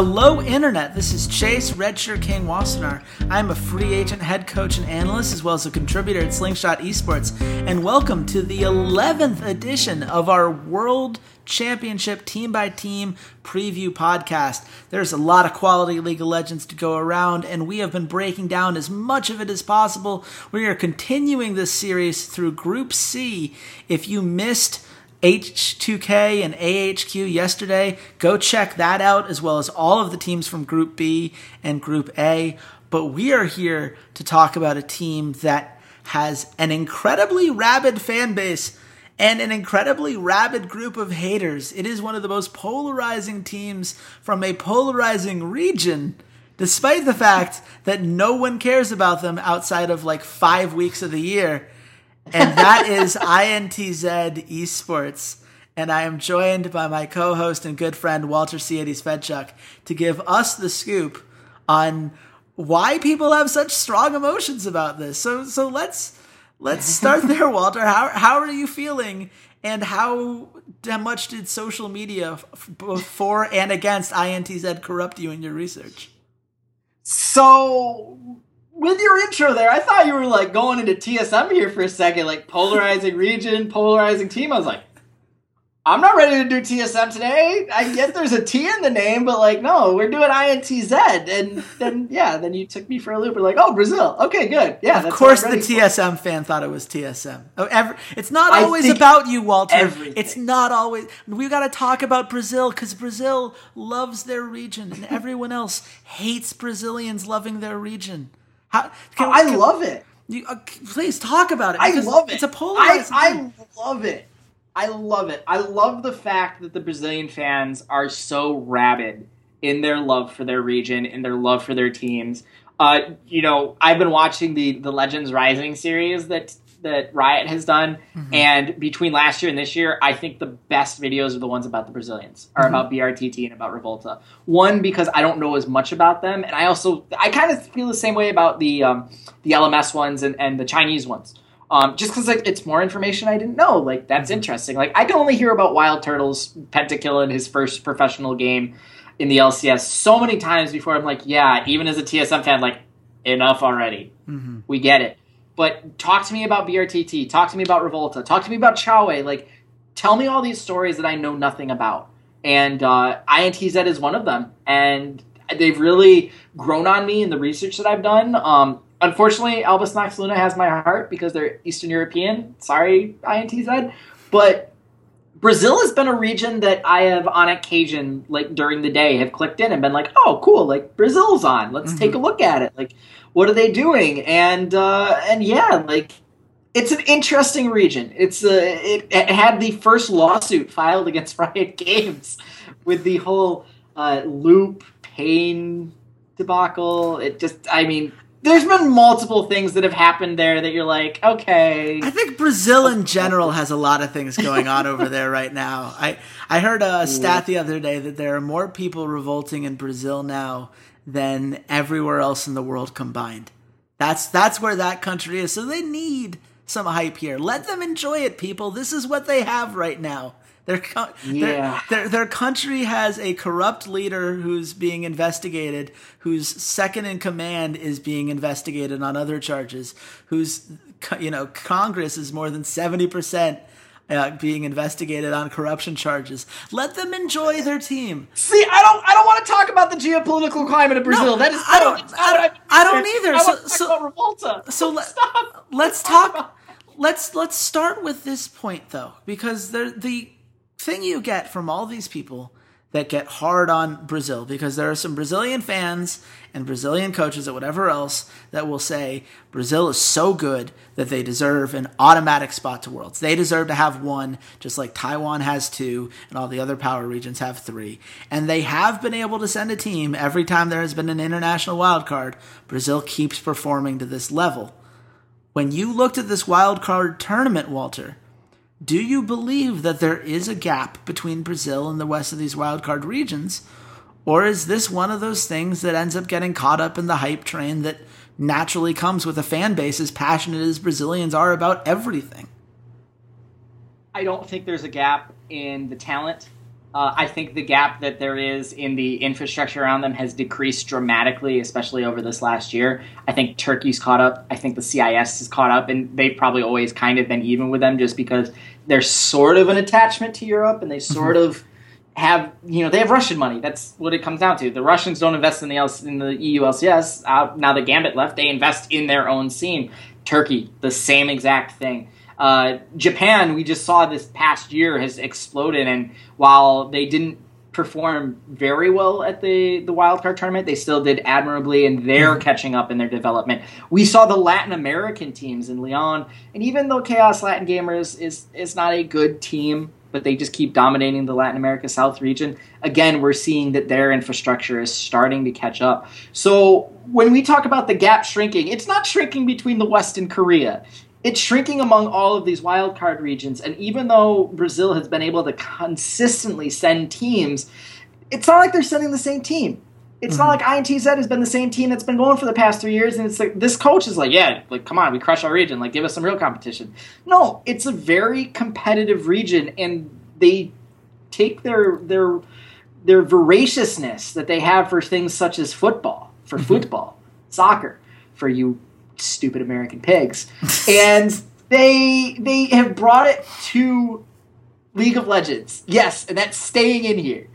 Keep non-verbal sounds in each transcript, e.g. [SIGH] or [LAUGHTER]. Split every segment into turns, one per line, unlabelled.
Hello, Internet. This is Chase Redshirt King Wassenar. I'm a free agent, head coach, and analyst, as well as a contributor at Slingshot Esports. And welcome to the 11th edition of our World Championship Team by Team Preview Podcast. There's a lot of quality League of Legends to go around, and we have been breaking down as much of it as possible. We are continuing this series through Group C. If you missed, H2K and AHQ yesterday. Go check that out, as well as all of the teams from Group B and Group A. But we are here to talk about a team that has an incredibly rabid fan base and an incredibly rabid group of haters. It is one of the most polarizing teams from a polarizing region, despite the fact that no one cares about them outside of like five weeks of the year and that is INTZ Esports. And I am joined by my co host and good friend, Walter Ceades Fedczuk, to give us the scoop on why people have such strong emotions about this. So, so let's let's [LAUGHS] start there, Walter. How how are you feeling, and how how much did social media, for and against INTZ, corrupt you in your research?
So with your intro there, I thought you were like going into TSM here for a second, like polarizing region, polarizing team. I was like, I'm not ready to do TSM today. I get there's a T in the name, but like, no, we're doing INTZ. And then, yeah, then you took me for a loop. We're like, oh, Brazil. Okay, good. Yeah.
Of course, the TSM for. fan thought it was TSM. Oh, every, it's not always about you, Walter. Everything. It's not always. We've got to talk about Brazil because Brazil loves their region, and everyone else hates Brazilians loving their region.
How, can, I can, love it.
You, uh, please talk about it.
I love it.
It's a polarizing.
I, I love it. I love it. I love the fact that the Brazilian fans are so rabid in their love for their region, in their love for their teams. Uh, you know, I've been watching the the Legends Rising series that that Riot has done, mm-hmm. and between last year and this year, I think the best videos are the ones about the Brazilians, are mm-hmm. about BRTT and about Revolta. One because I don't know as much about them, and I also I kind of feel the same way about the um, the LMS ones and, and the Chinese ones. Um, just because like it's more information I didn't know. Like that's mm-hmm. interesting. Like I can only hear about WildTurtle's pentakill in his first professional game in the LCS so many times before I'm like, yeah, even as a TSM fan, like enough already. Mm-hmm. We get it. But talk to me about BRTT. Talk to me about Revolta. Talk to me about Chaoe. Like, tell me all these stories that I know nothing about. And uh, INTZ is one of them. And they've really grown on me in the research that I've done. Um, unfortunately, Albus Nox Luna has my heart because they're Eastern European. Sorry, INTZ. But Brazil has been a region that I have on occasion, like during the day, have clicked in and been like, oh, cool, like Brazil's on. Let's mm-hmm. take a look at it. Like, what are they doing? And uh, and yeah, like it's an interesting region. It's uh, it, it had the first lawsuit [LAUGHS] filed against [LAUGHS] Riot Games with the whole uh, loop pain debacle. It just, I mean, there's been multiple things that have happened there that you're like, okay.
I think Brazil in general has a lot of things going on over there [LAUGHS] right now. I I heard a stat the other day that there are more people revolting in Brazil now than everywhere else in the world combined. That's that's where that country is. So they need some hype here. Let them enjoy it, people. This is what they have right now. Their, yeah. their, their, their country has a corrupt leader who's being investigated, whose second in command is being investigated on other charges, whose you know Congress is more than seventy percent uh, being investigated on corruption charges. Let them enjoy their team.
See, I don't, I don't want to talk about the geopolitical climate of Brazil. No, that is,
I don't, I don't, I don't either.
I so, so, Revolta.
So let, let's talk. Let's let's start with this point though, because the the thing you get from all these people that get hard on Brazil because there are some Brazilian fans and Brazilian coaches or whatever else that will say Brazil is so good that they deserve an automatic spot to Worlds. They deserve to have one, just like Taiwan has two and all the other power regions have three. And they have been able to send a team every time there has been an international wild card. Brazil keeps performing to this level. When you looked at this wild card tournament, Walter, do you believe that there is a gap between Brazil and the rest of these wildcard regions? Or is this one of those things that ends up getting caught up in the hype train that naturally comes with a fan base as passionate as Brazilians are about everything?
I don't think there's a gap in the talent. Uh, I think the gap that there is in the infrastructure around them has decreased dramatically, especially over this last year. I think Turkey's caught up. I think the CIS is caught up, and they've probably always kind of been even with them just because they're sort of an attachment to Europe and they mm-hmm. sort of have you know they have Russian money. That's what it comes down to. The Russians don't invest in the L- in the EU LCS. Uh, now the Gambit left, they invest in their own scene. Turkey, the same exact thing. Uh, Japan, we just saw this past year has exploded, and while they didn't perform very well at the the wildcard tournament, they still did admirably, and they're mm-hmm. catching up in their development. We saw the Latin American teams in Leon, and even though Chaos Latin Gamers is is not a good team, but they just keep dominating the Latin America South region. Again, we're seeing that their infrastructure is starting to catch up. So when we talk about the gap shrinking, it's not shrinking between the West and Korea it's shrinking among all of these wildcard regions. And even though Brazil has been able to consistently send teams, it's not like they're sending the same team. It's mm-hmm. not like INTZ has been the same team that's been going for the past three years, and it's like this coach is like, yeah, like come on, we crush our region, like give us some real competition. No, it's a very competitive region, and they take their their their voraciousness that they have for things such as football, for mm-hmm. football, soccer, for you stupid American pigs, [LAUGHS] and they they have brought it to League of Legends. Yes, and that's staying in here.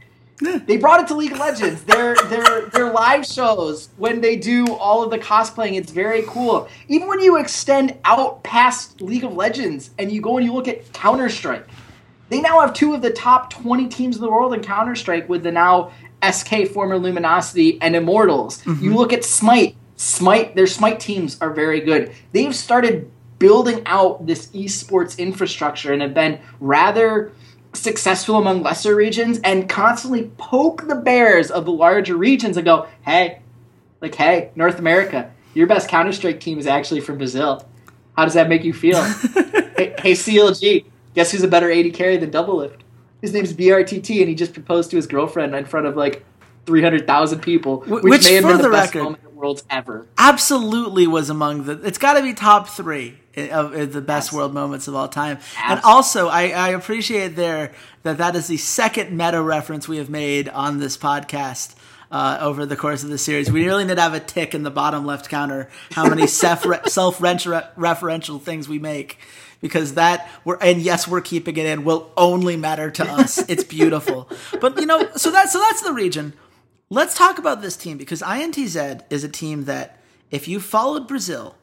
They brought it to League of Legends. Their their their live shows when they do all of the cosplaying, it's very cool. Even when you extend out past League of Legends and you go and you look at Counter Strike, they now have two of the top twenty teams in the world in Counter Strike with the now SK former Luminosity and Immortals. Mm-hmm. You look at Smite, Smite, their Smite teams are very good. They've started building out this esports infrastructure and have been rather successful among lesser regions and constantly poke the bears of the larger regions and go, hey, like, hey, North America, your best Counter Strike team is actually from Brazil. How does that make you feel? [LAUGHS] hey, hey, CLG, guess who's a better AD carry than Doublelift? His name's BRTT, and he just proposed to his girlfriend in front of like 300,000 people, which, which may have been the, the best record, moment worlds ever.
Absolutely was among the. It's got to be top three of the best Absolutely. world moments of all time. Absolutely. And also, I, I appreciate there that that is the second meta reference we have made on this podcast. Uh, over the course of the series. We really need to have a tick in the bottom left counter how many [LAUGHS] self referential things we make because that we're and yes we're keeping it in will only matter to us. It's beautiful, [LAUGHS] but you know so that so that's the region. Let's talk about this team because INTZ is a team that, if you followed Brazil,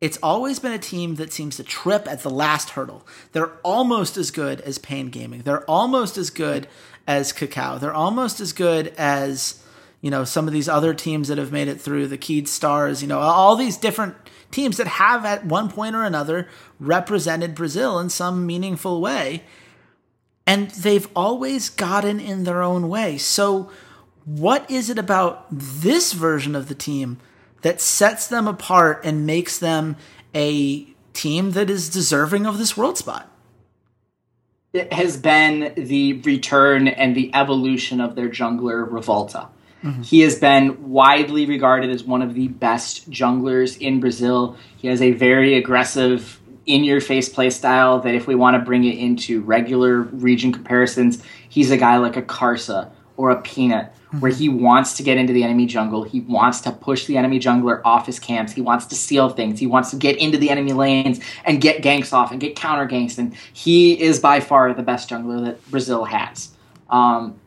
it's always been a team that seems to trip at the last hurdle. They're almost as good as Pain Gaming. They're almost as good as KaBuM. They're almost as good as you know some of these other teams that have made it through the Keyd Stars. You know all these different teams that have at one point or another represented Brazil in some meaningful way, and they've always gotten in their own way. So what is it about this version of the team that sets them apart and makes them a team that is deserving of this world spot?
It has been the return and the evolution of their jungler Revolta. Mm-hmm. He has been widely regarded as one of the best junglers in Brazil. He has a very aggressive, in your face play style that, if we want to bring it into regular region comparisons, he's a guy like a Karsa or a Peanut where he wants to get into the enemy jungle. He wants to push the enemy jungler off his camps. He wants to steal things. He wants to get into the enemy lanes and get ganks off and get counter ganks. And he is by far the best jungler that Brazil has. Um,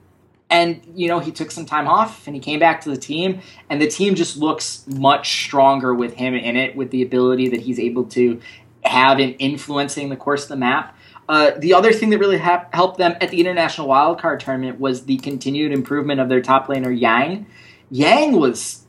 and you know he took some time off and he came back to the team and the team just looks much stronger with him in it with the ability that he's able to have in influencing the course of the map uh, the other thing that really ha- helped them at the international wildcard tournament was the continued improvement of their top laner yang yang was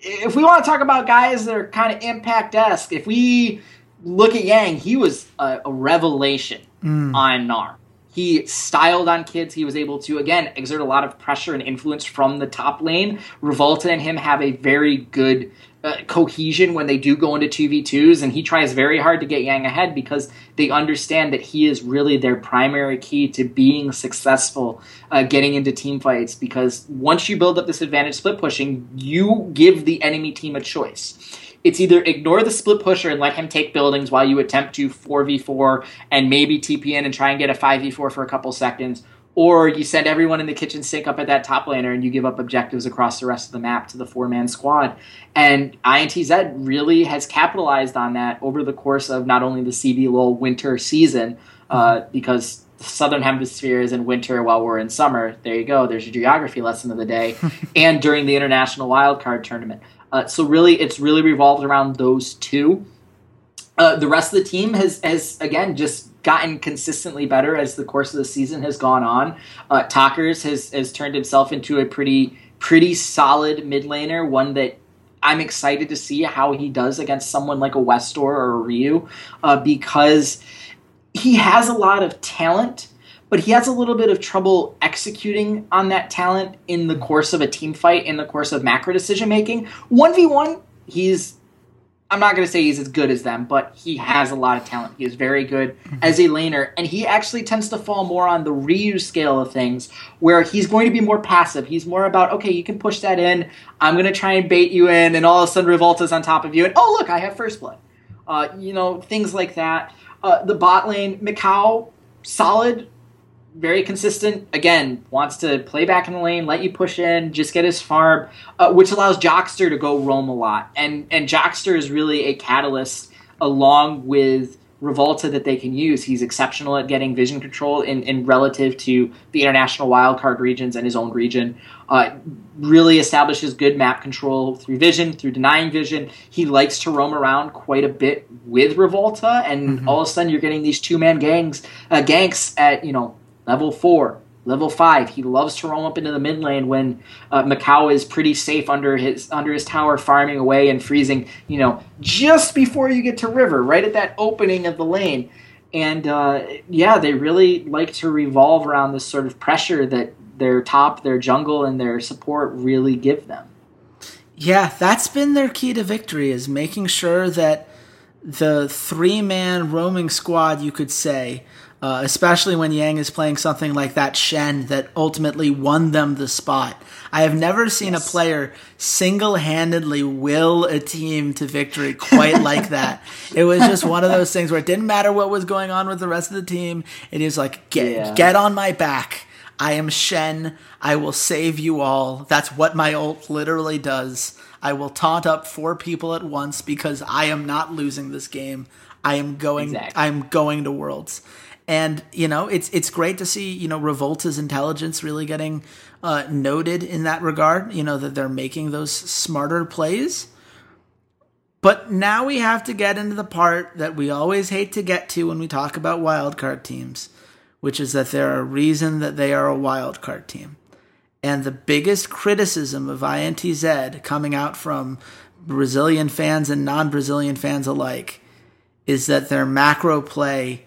if we want to talk about guys that are kind of impact-esque if we look at yang he was a, a revelation mm. on Gnar. he styled on kids. He was able to, again, exert a lot of pressure and influence from the top lane. Revolta and him have a very good uh, cohesion when they do go into 2v2s, and he tries very hard to get Yang ahead because they understand that he is really their primary key to being successful uh, getting into team fights. Because once you build up this advantage split pushing, you give the enemy team a choice it's either ignore the split pusher and let him take buildings while you attempt to 4v4 and maybe TP in and try and get a 5v4 for a couple seconds, or you send everyone in the kitchen sink up at that top laner and you give up objectives across the rest of the map to the four man squad. And INTZ really has capitalized on that over the course of not only the CBLOL winter season, uh, because the southern hemisphere is in winter while we're in summer. There you go. There's your geography lesson of the day. [LAUGHS] and during the international wildcard tournament. Uh, so really, it's really revolved around those two. Uh, the rest of the team has has again just gotten consistently better as the course of the season has gone on. Uh, Tockers has has turned himself into a pretty pretty solid mid laner, one that I'm excited to see how he does against someone like a Westdoor or a Ryu, uh, because he has a lot of talent but he has a little bit of trouble executing on that talent in the course of a team fight, in the course of macro decision making. 1v1, he's I'm not going to say he's as good as them, but he has a lot of talent. He is very good mm-hmm. as a laner, and he actually tends to fall more on the Ryu scale of things, where he's going to be more passive. He's more about, okay, you can push that in. I'm going to try and bait you in, and all of a sudden Revolta's on top of you, and oh, look, I have first blood. Uh, you know, things like that. Uh, the bot lane, micaO, solid, very consistent. Again, wants to play back in the lane, let you push in, just get his farm, uh, which allows Jockster to go roam a lot. And and Jockster is really a catalyst along with Revolta that they can use. He's exceptional at getting vision control in, in relative to the international wildcard regions and his own region. Uh, really establishes good map control through vision, through denying vision. He likes to roam around quite a bit with Revolta, and mm-hmm. all of a sudden you're getting these two man gangs, uh, ganks at you know Level four, level five. He loves to roam up into the mid lane when uh, micaO is pretty safe under his under his tower, farming away and freezing. You know, just before you get to river, right at that opening of the lane. And uh, yeah, they really like to revolve around this sort of pressure that their top, their jungle, and their support really give them.
Yeah, that's been their key to victory is making sure that the three man roaming squad, you could say, uh, especially when Yang is playing something like that Shen that ultimately won them the spot. I have never seen yes. a player single handedly will a team to victory quite [LAUGHS] like that. It was just one of those things where it didn't matter what was going on with the rest of the team. It is like, get, yeah. get on my back. I am Shen. I will save you all. That's what my ult literally does. I will taunt up four people at once because I am not losing this game. I am going exactly. I'm going to Worlds and you know it's it's great to see you know Revolta's intelligence really getting uh, noted in that regard. You know that they're making those smarter plays. But now we have to get into the part that we always hate to get to when we talk about wildcard teams, which is that they're a reason that they are a wildcard team. And the biggest criticism of INTZ coming out from Brazilian fans and non Brazilian fans alike is that their macro play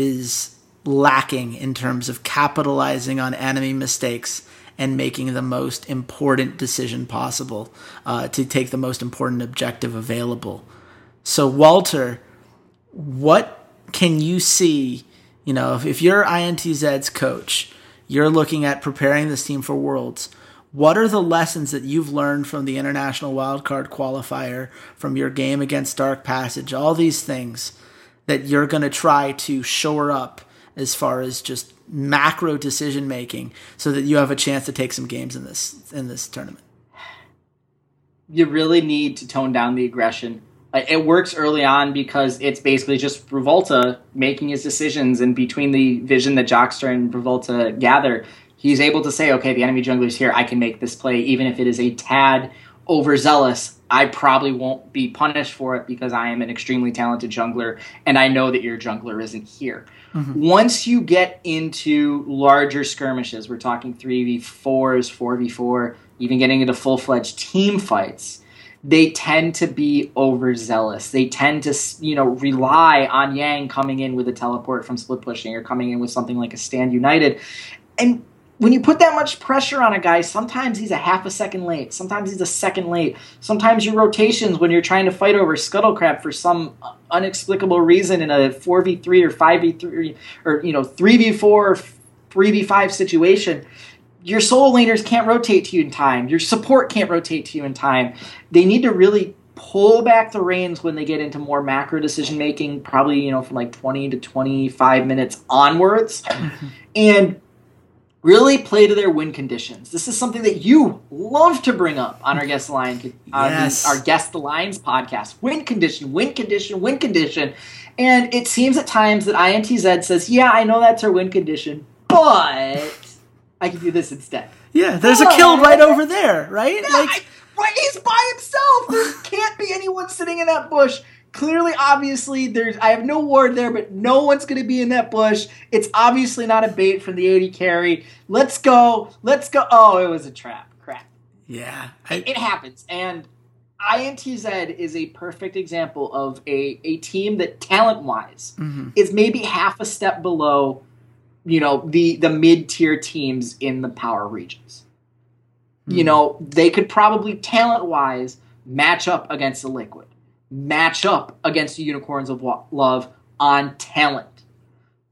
is lacking in terms of capitalizing on enemy mistakes and making the most important decision possible uh, to take the most important objective available. So, Walter, what can you see? You know, if, if you're INTZ's coach, you're looking at preparing this team for Worlds. What are the lessons that you've learned from the International Wildcard Qualifier, from your game against Dark Passage, all these things? That you're going to try to shore up as far as just macro decision making so that you have a chance to take some games in this in this tournament?
You really need to tone down the aggression. It works early on because it's basically just Revolta making his decisions, and between the vision that Jockster and Revolta gather, he's able to say, okay, the enemy jungler's here, I can make this play, even if it is a tad overzealous. I probably won't be punished for it because I am an extremely talented jungler, and I know that your jungler isn't here. Mm-hmm. Once you get into larger skirmishes, we're talking 3v4s, 4v4, even getting into full fledged team fights they tend to be overzealous. They tend to, you know, rely on Yang coming in with a teleport from split pushing or coming in with something like a stand united. And when you put that much pressure on a guy, sometimes he's a half a second late. Sometimes he's a second late. Sometimes your rotations when you're trying to fight over Scuttlecrab for some unexplicable reason in a 4v3 or 5v3 or, you know, 3v4 or 3v5 situation, your solo laners can't rotate to you in time. Your support can't rotate to you in time. They need to really pull back the reins when they get into more macro decision making, probably, you know, from like 20 to 25 minutes onwards. Mm-hmm. and really play to their win conditions. This is something that you love to bring up on our guest line on yes. our guest the lines podcast. Win condition, win condition, win condition. And it seems at times that INTZ says, "Yeah, I know that's our win condition, but I can do this instead.
Yeah, there's a kill right over there, right?
Yeah, like, I, right, he's by himself. There can't be anyone sitting in that bush. Clearly, obviously, there's. I have no ward there, but no one's going to be in that bush. It's obviously not a bait from the AD carry. Let's go. Let's go. Oh, it was a trap. Crap.
Yeah,
I, it happens, and INTZ is a perfect example of a, a team that talent wise mm-hmm. is maybe half a step below you know the the mid tier teams in the power regions. Mm-hmm. You hmm. know they could probably talent wise match up against the Liquid, match up against the Unicorns of Love on talent.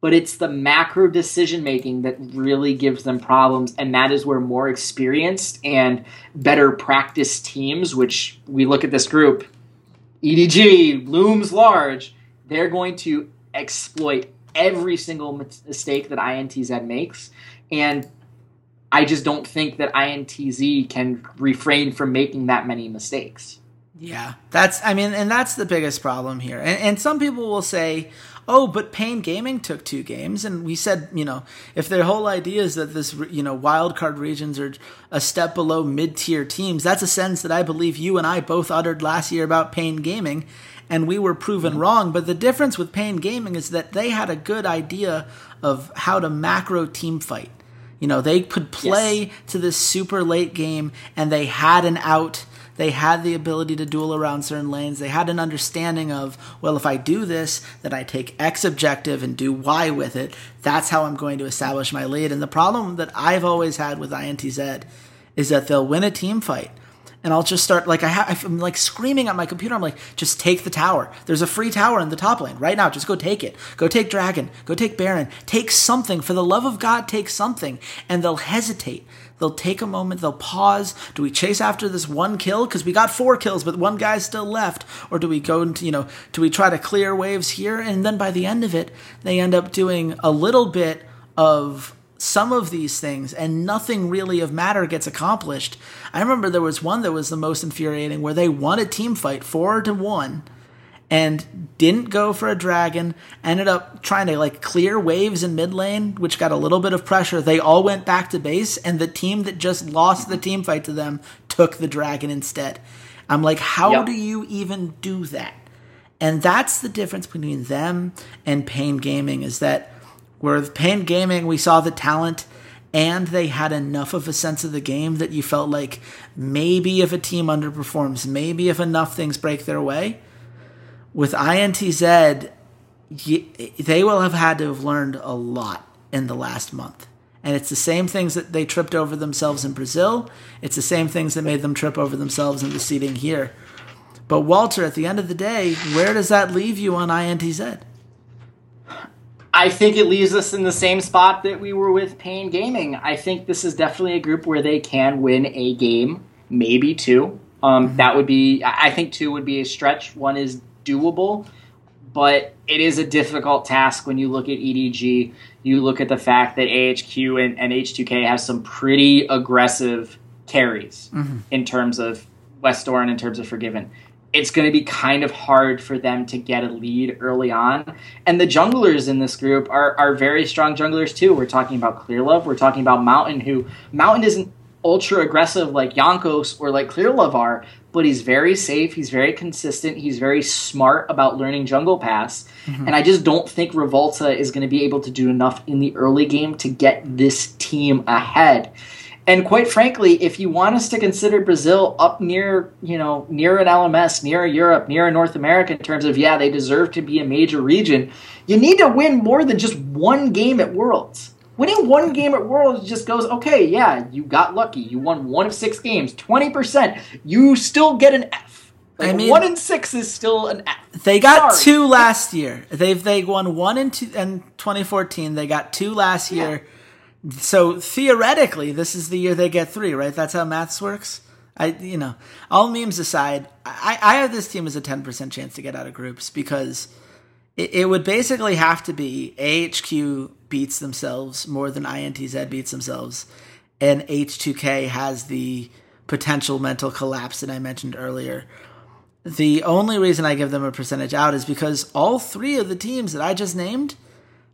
But it's the macro decision making that really gives them problems, and that is where more experienced and better practiced teams, which we look at this group, EDG looms large, they're going to exploit every single mistake that INTZ makes. And I just don't think that INTZ can refrain from making that many mistakes.
Yeah, that's, I mean, and that's the biggest problem here. And, and some people will say, oh, but Pain Gaming took two games. And we said, you know, if their whole idea is that this, you know, wildcard regions are a step below mid tier teams, that's a sense that I believe you and I both uttered last year about Pain Gaming and we were proven mm-hmm. wrong. But the difference with Pain Gaming is that they had a good idea of how to macro team fight. You know, they could play yes. to this super late game and they had an out. They had the ability to duel around certain lanes. They had an understanding of, well, if I do this, then I take X objective and do Y with it. That's how I'm going to establish my lead. And the problem that I've always had with INTZ is that they'll win a team fight and I'll just start like I have I'm like screaming at my computer. I'm like, just take the tower. There's a free tower in the top lane right now. Just go take it. Go take dragon. Go take baron. Take something for the love of God. Take something, and they'll hesitate. They'll take a moment. They'll pause. Do we chase after this one kill because we got four kills, but one guy's still left, or do we go into you know? Do we try to clear waves here, and then by the end of it, they end up doing a little bit of some of these things and nothing really of matter gets accomplished. I remember there was one that was the most infuriating where they won a team fight four to one and didn't go for a dragon, ended up trying to like clear waves in mid lane, which got a little bit of pressure. They all went back to base, and the team that just lost the team fight to them took the dragon instead. I'm like, how yep. do you even do that? And that's the difference between them and Pain Gaming is that where with Pain Gaming, we saw the talent and they had enough of a sense of the game that you felt like maybe if a team underperforms, maybe if enough things break their way. With INTZ, they will have had to have learned a lot in the last month. And it's the same things that they tripped over themselves in Brazil. It's the same things that made them trip over themselves in the seeding here. But Walter, at the end of the day, where does that leave you on INTZ?
I think it leaves us in the same spot that we were with Pain Gaming. I think this is definitely a group where they can win a game, maybe two. Um, mm-hmm. That would be, I think two would be a stretch. One is doable. but it is a difficult task when you look at EDG. You look at the fact that AHQ and, and H2K have some pretty aggressive carries mm-hmm. in terms of Westdoor, in terms of Forgiven. It's going to be kind of hard for them to get a lead early on. And the junglers in this group are, are very strong junglers too. We're talking about Clearlove. We're talking about Mountain, who Mountain isn't ultra aggressive like Jankos or like Clearlove are, but he's very safe. He's very consistent. He's very smart about learning jungle pass. Mm-hmm. And I just don't think Revolta is going to be able to do enough in the early game to get this team ahead. And quite frankly, if you want us to consider Brazil up near, you know, near an LMS, near Europe, near North America in terms of, yeah, they deserve to be a major region, you need to win more than just one game at Worlds. Winning one game at Worlds just goes, okay, yeah, you got lucky. You won one of six games, 20%. You still get an F. Like I mean, one in six is still an F.
They got Sorry. two last year. They've they won one in, two, in 2014. They got two last year. Yeah. So theoretically, this is the year they get three, right? That's how maths works. I, you know, all memes aside, I, I have this team as a 10% chance to get out of groups because it, it would basically have to be AHQ beats themselves more than INTZ beats themselves, and H2K has the potential mental collapse that I mentioned earlier. The only reason I give them a percentage out is because all three of the teams that I just named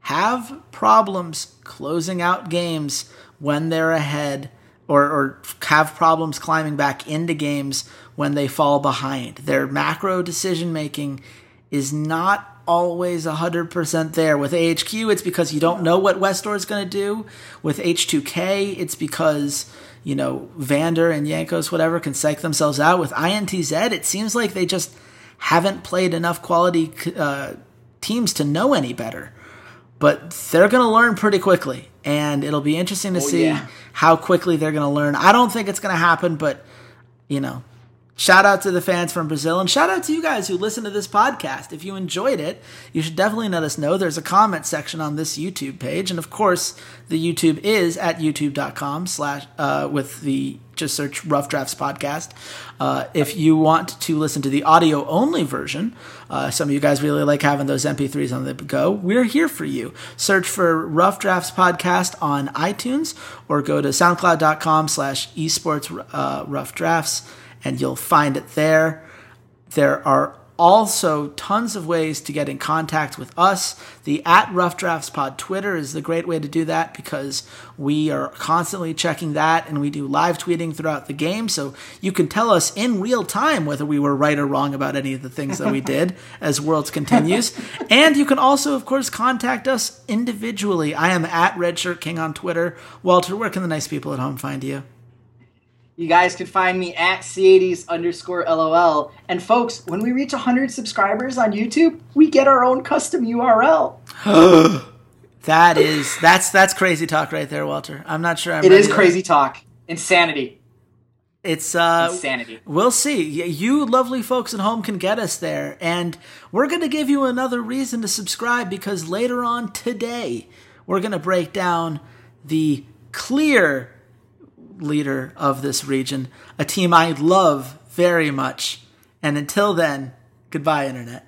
have problems closing out games when they're ahead or, or have problems climbing back into games when they fall behind. Their macro decision making is not always 100% there. With AHQ, it's because you don't know what Westdoor is going to do. With H2K, it's because, you know, Vander and Jankos, whatever, can psych themselves out. With INTZ, it seems like they just haven't played enough quality uh, teams to know any better. But they're going to learn pretty quickly. And it'll be interesting to oh, see yeah. how quickly they're going to learn. I don't think it's going to happen, but, you know, Shout out to the fans from Brazil and shout out to you guys who listen to this podcast. If you enjoyed it, you should definitely let us know. There's a comment section on this YouTube page. And of course, the YouTube is at youtube.com slash, uh, with the, just search Rough Drafts Podcast. Uh, if you want to listen to the audio only version, uh, some of you guys really like having those MP3s on the go. We're here for you. Search for Rough Drafts Podcast on iTunes or go to soundcloud.com slash esports uh, rough drafts and you'll find it there. There are also tons of ways to get in contact with us. The at Rough Drafts Pod Twitter is the great way to do that because we are constantly checking that and we do live tweeting throughout the game. So you can tell us in real time whether we were right or wrong about any of the things that we [LAUGHS] did as Worlds continues. and you can also, of course, contact us individually. I am at Redshirt King on Twitter. Walter, where can the nice people at home find you?
You guys can find me at Ceades underscore LOL. And folks, when we reach 100 subscribers on YouTube, we get our own custom URL. [GASPS]
that is, that's, that's crazy talk right there, Walter. I'm not sure I'm
It is crazy talk. Insanity.
It's uh
insanity.
We'll see. You lovely folks at home can get us there and we're going to give you another reason to subscribe because later on today we're going to break down the clear leader of this region, a team I love very much. And until then, goodbye, Internet.